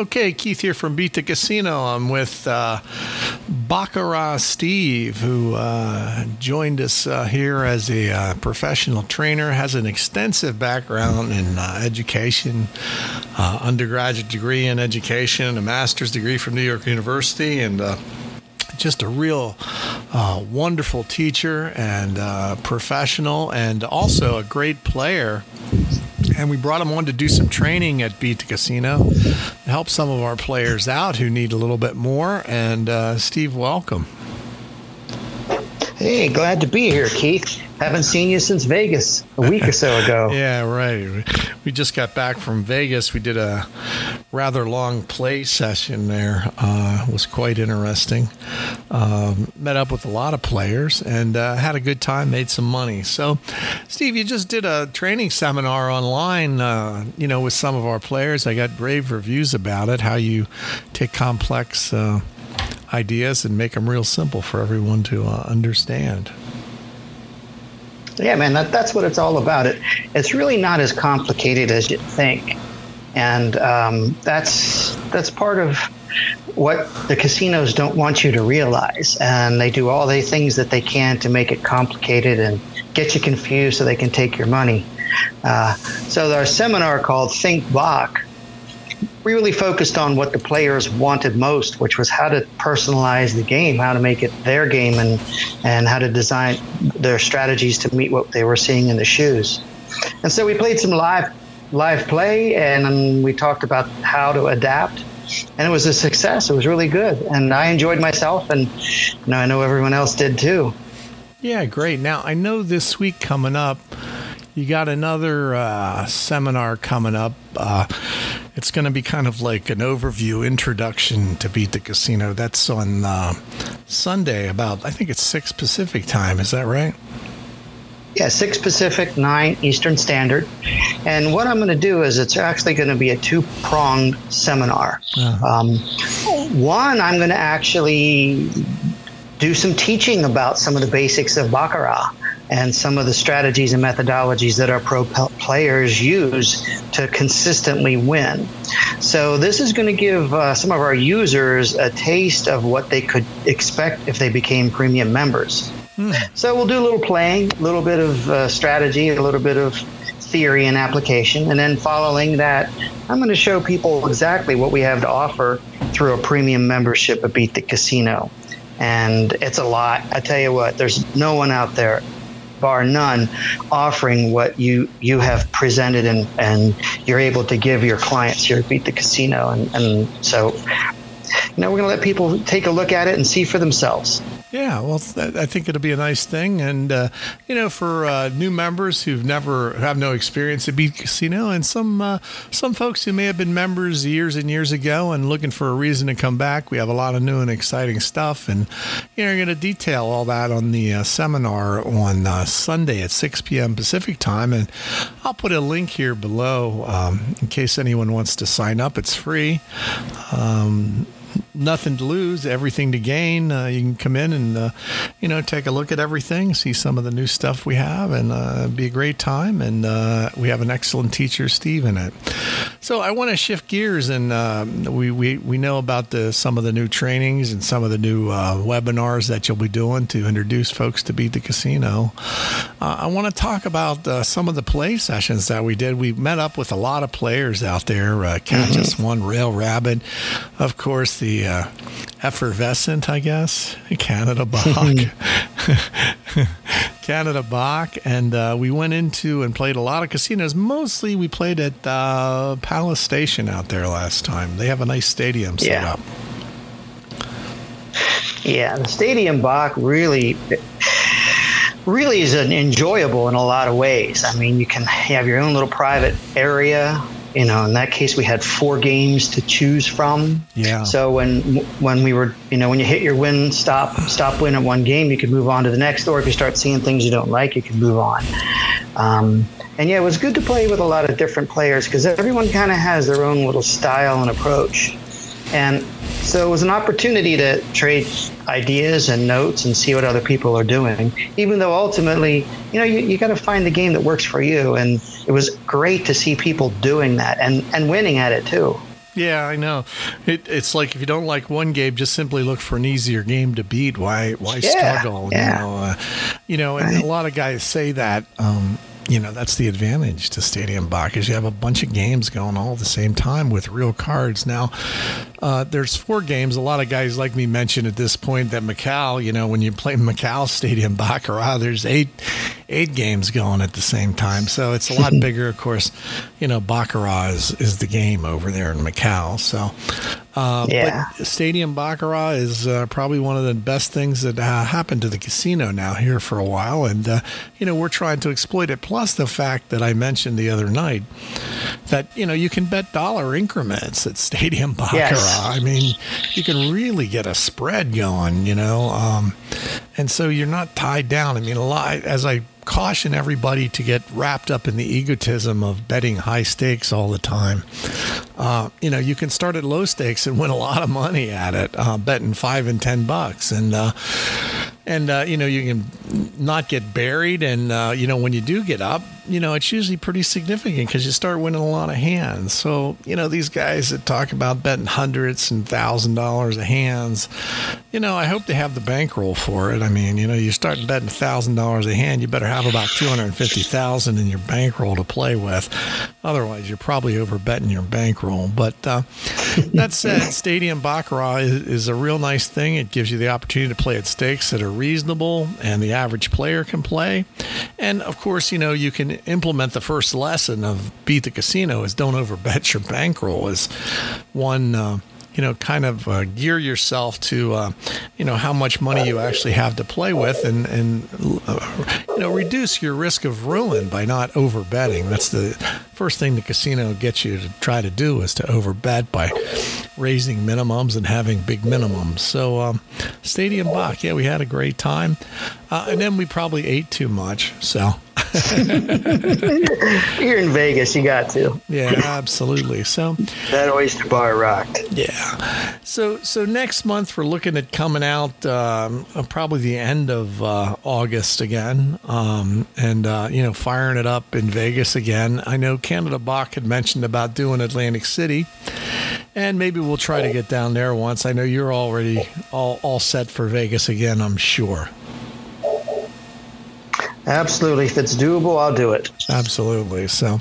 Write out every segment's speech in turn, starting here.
Okay, Keith here from Beat the Casino. I'm with uh, Baccarat Steve, who uh, joined us uh, here as a uh, professional trainer, has an extensive background in uh, education, uh, undergraduate degree in education, a master's degree from New York University, and just a real uh, wonderful teacher and uh, professional, and also a great player. And we brought him on to do some training at Beat the Casino to help some of our players out who need a little bit more. And uh, Steve, welcome. Hey, glad to be here, Keith. Haven't seen you since Vegas a week or so ago. yeah, right. We just got back from Vegas. We did a rather long play session there. Uh, was quite interesting. Um, met up with a lot of players and uh, had a good time. Made some money. So, Steve, you just did a training seminar online. Uh, you know, with some of our players. I got rave reviews about it. How you take complex uh, ideas and make them real simple for everyone to uh, understand. Yeah, man, that, that's what it's all about. It it's really not as complicated as you think, and um, that's that's part of what the casinos don't want you to realize, and they do all the things that they can to make it complicated and get you confused so they can take your money. Uh, so our seminar called Think Bach we really focused on what the players wanted most, which was how to personalize the game, how to make it their game, and and how to design their strategies to meet what they were seeing in the shoes. And so we played some live live play, and we talked about how to adapt. And it was a success. It was really good, and I enjoyed myself, and you know, I know everyone else did too. Yeah, great. Now I know this week coming up you got another uh, seminar coming up. Uh, it's going to be kind of like an overview introduction to Beat the Casino. That's on uh, Sunday, about, I think it's 6 Pacific time. Is that right? Yeah, 6 Pacific, 9 Eastern Standard. And what I'm going to do is it's actually going to be a two pronged seminar. Uh-huh. Um, one, I'm going to actually do some teaching about some of the basics of Baccarat and some of the strategies and methodologies that our pro players use to consistently win. So, this is going to give uh, some of our users a taste of what they could expect if they became premium members. Hmm. So, we'll do a little playing, a little bit of uh, strategy, a little bit of theory and application. And then, following that, I'm going to show people exactly what we have to offer through a premium membership at Beat the Casino and it's a lot. I tell you what, there's no one out there, bar none, offering what you you have presented and and you're able to give your clients here at Beat the Casino, and and so. You know, we're going to let people take a look at it and see for themselves. Yeah, well, I think it'll be a nice thing, and uh, you know, for uh, new members who've never have no experience at Beat Casino, and some uh, some folks who may have been members years and years ago and looking for a reason to come back, we have a lot of new and exciting stuff, and you know, we're going to detail all that on the uh, seminar on uh, Sunday at 6 p.m. Pacific time, and I'll put a link here below um, in case anyone wants to sign up. It's free. Um, nothing to lose, everything to gain. Uh, you can come in and uh, you know take a look at everything, see some of the new stuff we have, and uh, be a great time. And uh, we have an excellent teacher, Steve, in it. So I want to shift gears, and um, we, we we know about the some of the new trainings and some of the new uh, webinars that you'll be doing to introduce folks to beat the casino. Uh, I want to talk about some of the play sessions that we did. We met up with a lot of players out there. Catch mm-hmm. us one rail rabbit, of course. The uh, effervescent, I guess, Canada Bach. Canada Bach. And uh, we went into and played a lot of casinos. Mostly we played at uh, Palace Station out there last time. They have a nice stadium set yeah. up. Yeah, the Stadium Bach really really is an enjoyable in a lot of ways. I mean, you can have your own little private area you know in that case we had four games to choose from. Yeah. So when when we were you know when you hit your win stop stop win at one game you could move on to the next or if you start seeing things you don't like you can move on. Um, and yeah it was good to play with a lot of different players because everyone kind of has their own little style and approach. And so it was an opportunity to trade ideas and notes and see what other people are doing. Even though ultimately, you know, you, you got to find the game that works for you. And it was great to see people doing that and, and winning at it too. Yeah, I know. It, it's like if you don't like one game, just simply look for an easier game to beat. Why why yeah, struggle? Yeah. You know, uh, you know, and right. a lot of guys say that. Um, you know that's the advantage to Stadium Bach is you have a bunch of games going all at the same time with real cards. Now, uh, there's four games. A lot of guys like me mentioned at this point that Macau, you know, when you play Macau Stadium Baccarat, there's eight eight games going at the same time. So it's a lot bigger. Of course, you know, Baccarat is, is the game over there in Macau. So uh, yeah. But Stadium Baccarat is uh, probably one of the best things that uh, happened to the casino now here for a while. And, uh, you know, we're trying to exploit it. Plus the fact that I mentioned the other night that, you know, you can bet dollar increments at Stadium Baccarat. Yes. I mean, you can really get a spread going, you know. Um, and so you're not tied down. I mean, a lot, as I caution everybody to get wrapped up in the egotism of betting high stakes all the time. Uh, you know, you can start at low stakes and win a lot of money at it, uh, betting five and ten bucks, and uh, and uh, you know you can not get buried and uh, you know when you do get up you know it's usually pretty significant because you start winning a lot of hands. So you know these guys that talk about betting hundreds and thousand dollars of hands you know i hope they have the bankroll for it. I mean you know you start betting thousand dollars a hand you better have about 250000 in your bankroll to play with. Otherwise you're probably over betting your bankroll. But uh, that said stadium baccarat is, is a real nice thing. It gives you the opportunity to play at stakes that are reasonable and the average player can play. And of course, you know, you can implement the first lesson of Beat the Casino is don't overbet your bankroll is one. Uh, you know, kind of uh, gear yourself to, uh, you know, how much money you actually have to play with, and and uh, you know, reduce your risk of ruin by not overbetting. That's the first thing the casino gets you to try to do is to overbet by raising minimums and having big minimums. So, um, Stadium Bach, yeah, we had a great time, uh, and then we probably ate too much. So. You're in Vegas, you got to. Yeah, absolutely. So that oyster bar rocked. Yeah. So so next month we're looking at coming out um, probably the end of uh, August again, um, and uh, you know firing it up in Vegas again. I know Canada Bach had mentioned about doing Atlantic City, and maybe we'll try to get down there once. I know you're already all all set for Vegas again. I'm sure. Absolutely. If it's doable, I'll do it. Absolutely. So,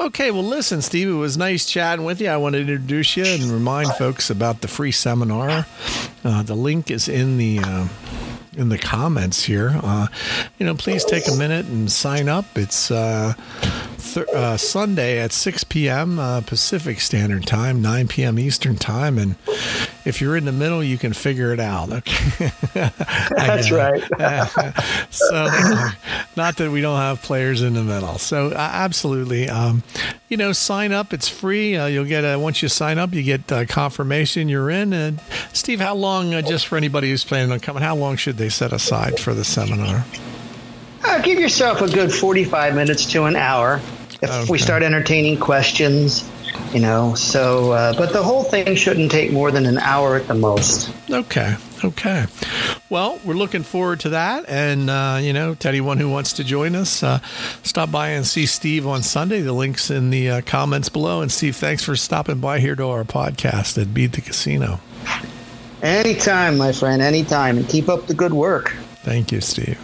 okay. Well, listen, Steve, it was nice chatting with you. I want to introduce you and remind folks about the free seminar. Uh, the link is in the. Uh, in the comments here, uh, you know, please take a minute and sign up. It's uh, th- uh, Sunday at 6 p.m. Uh, Pacific Standard Time, 9 p.m. Eastern Time, and if you're in the middle, you can figure it out. Okay, that's right. so, not that we don't have players in the middle. So, uh, absolutely, um, you know, sign up. It's free. Uh, you'll get a, once you sign up, you get confirmation you're in. And Steve, how long? Uh, just for anybody who's planning on coming, how long should they set aside for the seminar? Uh, give yourself a good 45 minutes to an hour. If okay. we start entertaining questions, you know? So uh, but the whole thing shouldn't take more than an hour at the most. Okay okay. Well we're looking forward to that. And uh, you know to anyone who wants to join us uh, stop by and see steve on sunday. The links in the uh, comments below. And steve thanks for stopping by here to our podcast at beat the casino. Anytime my friend anytime. And keep up the good work. Thank you steve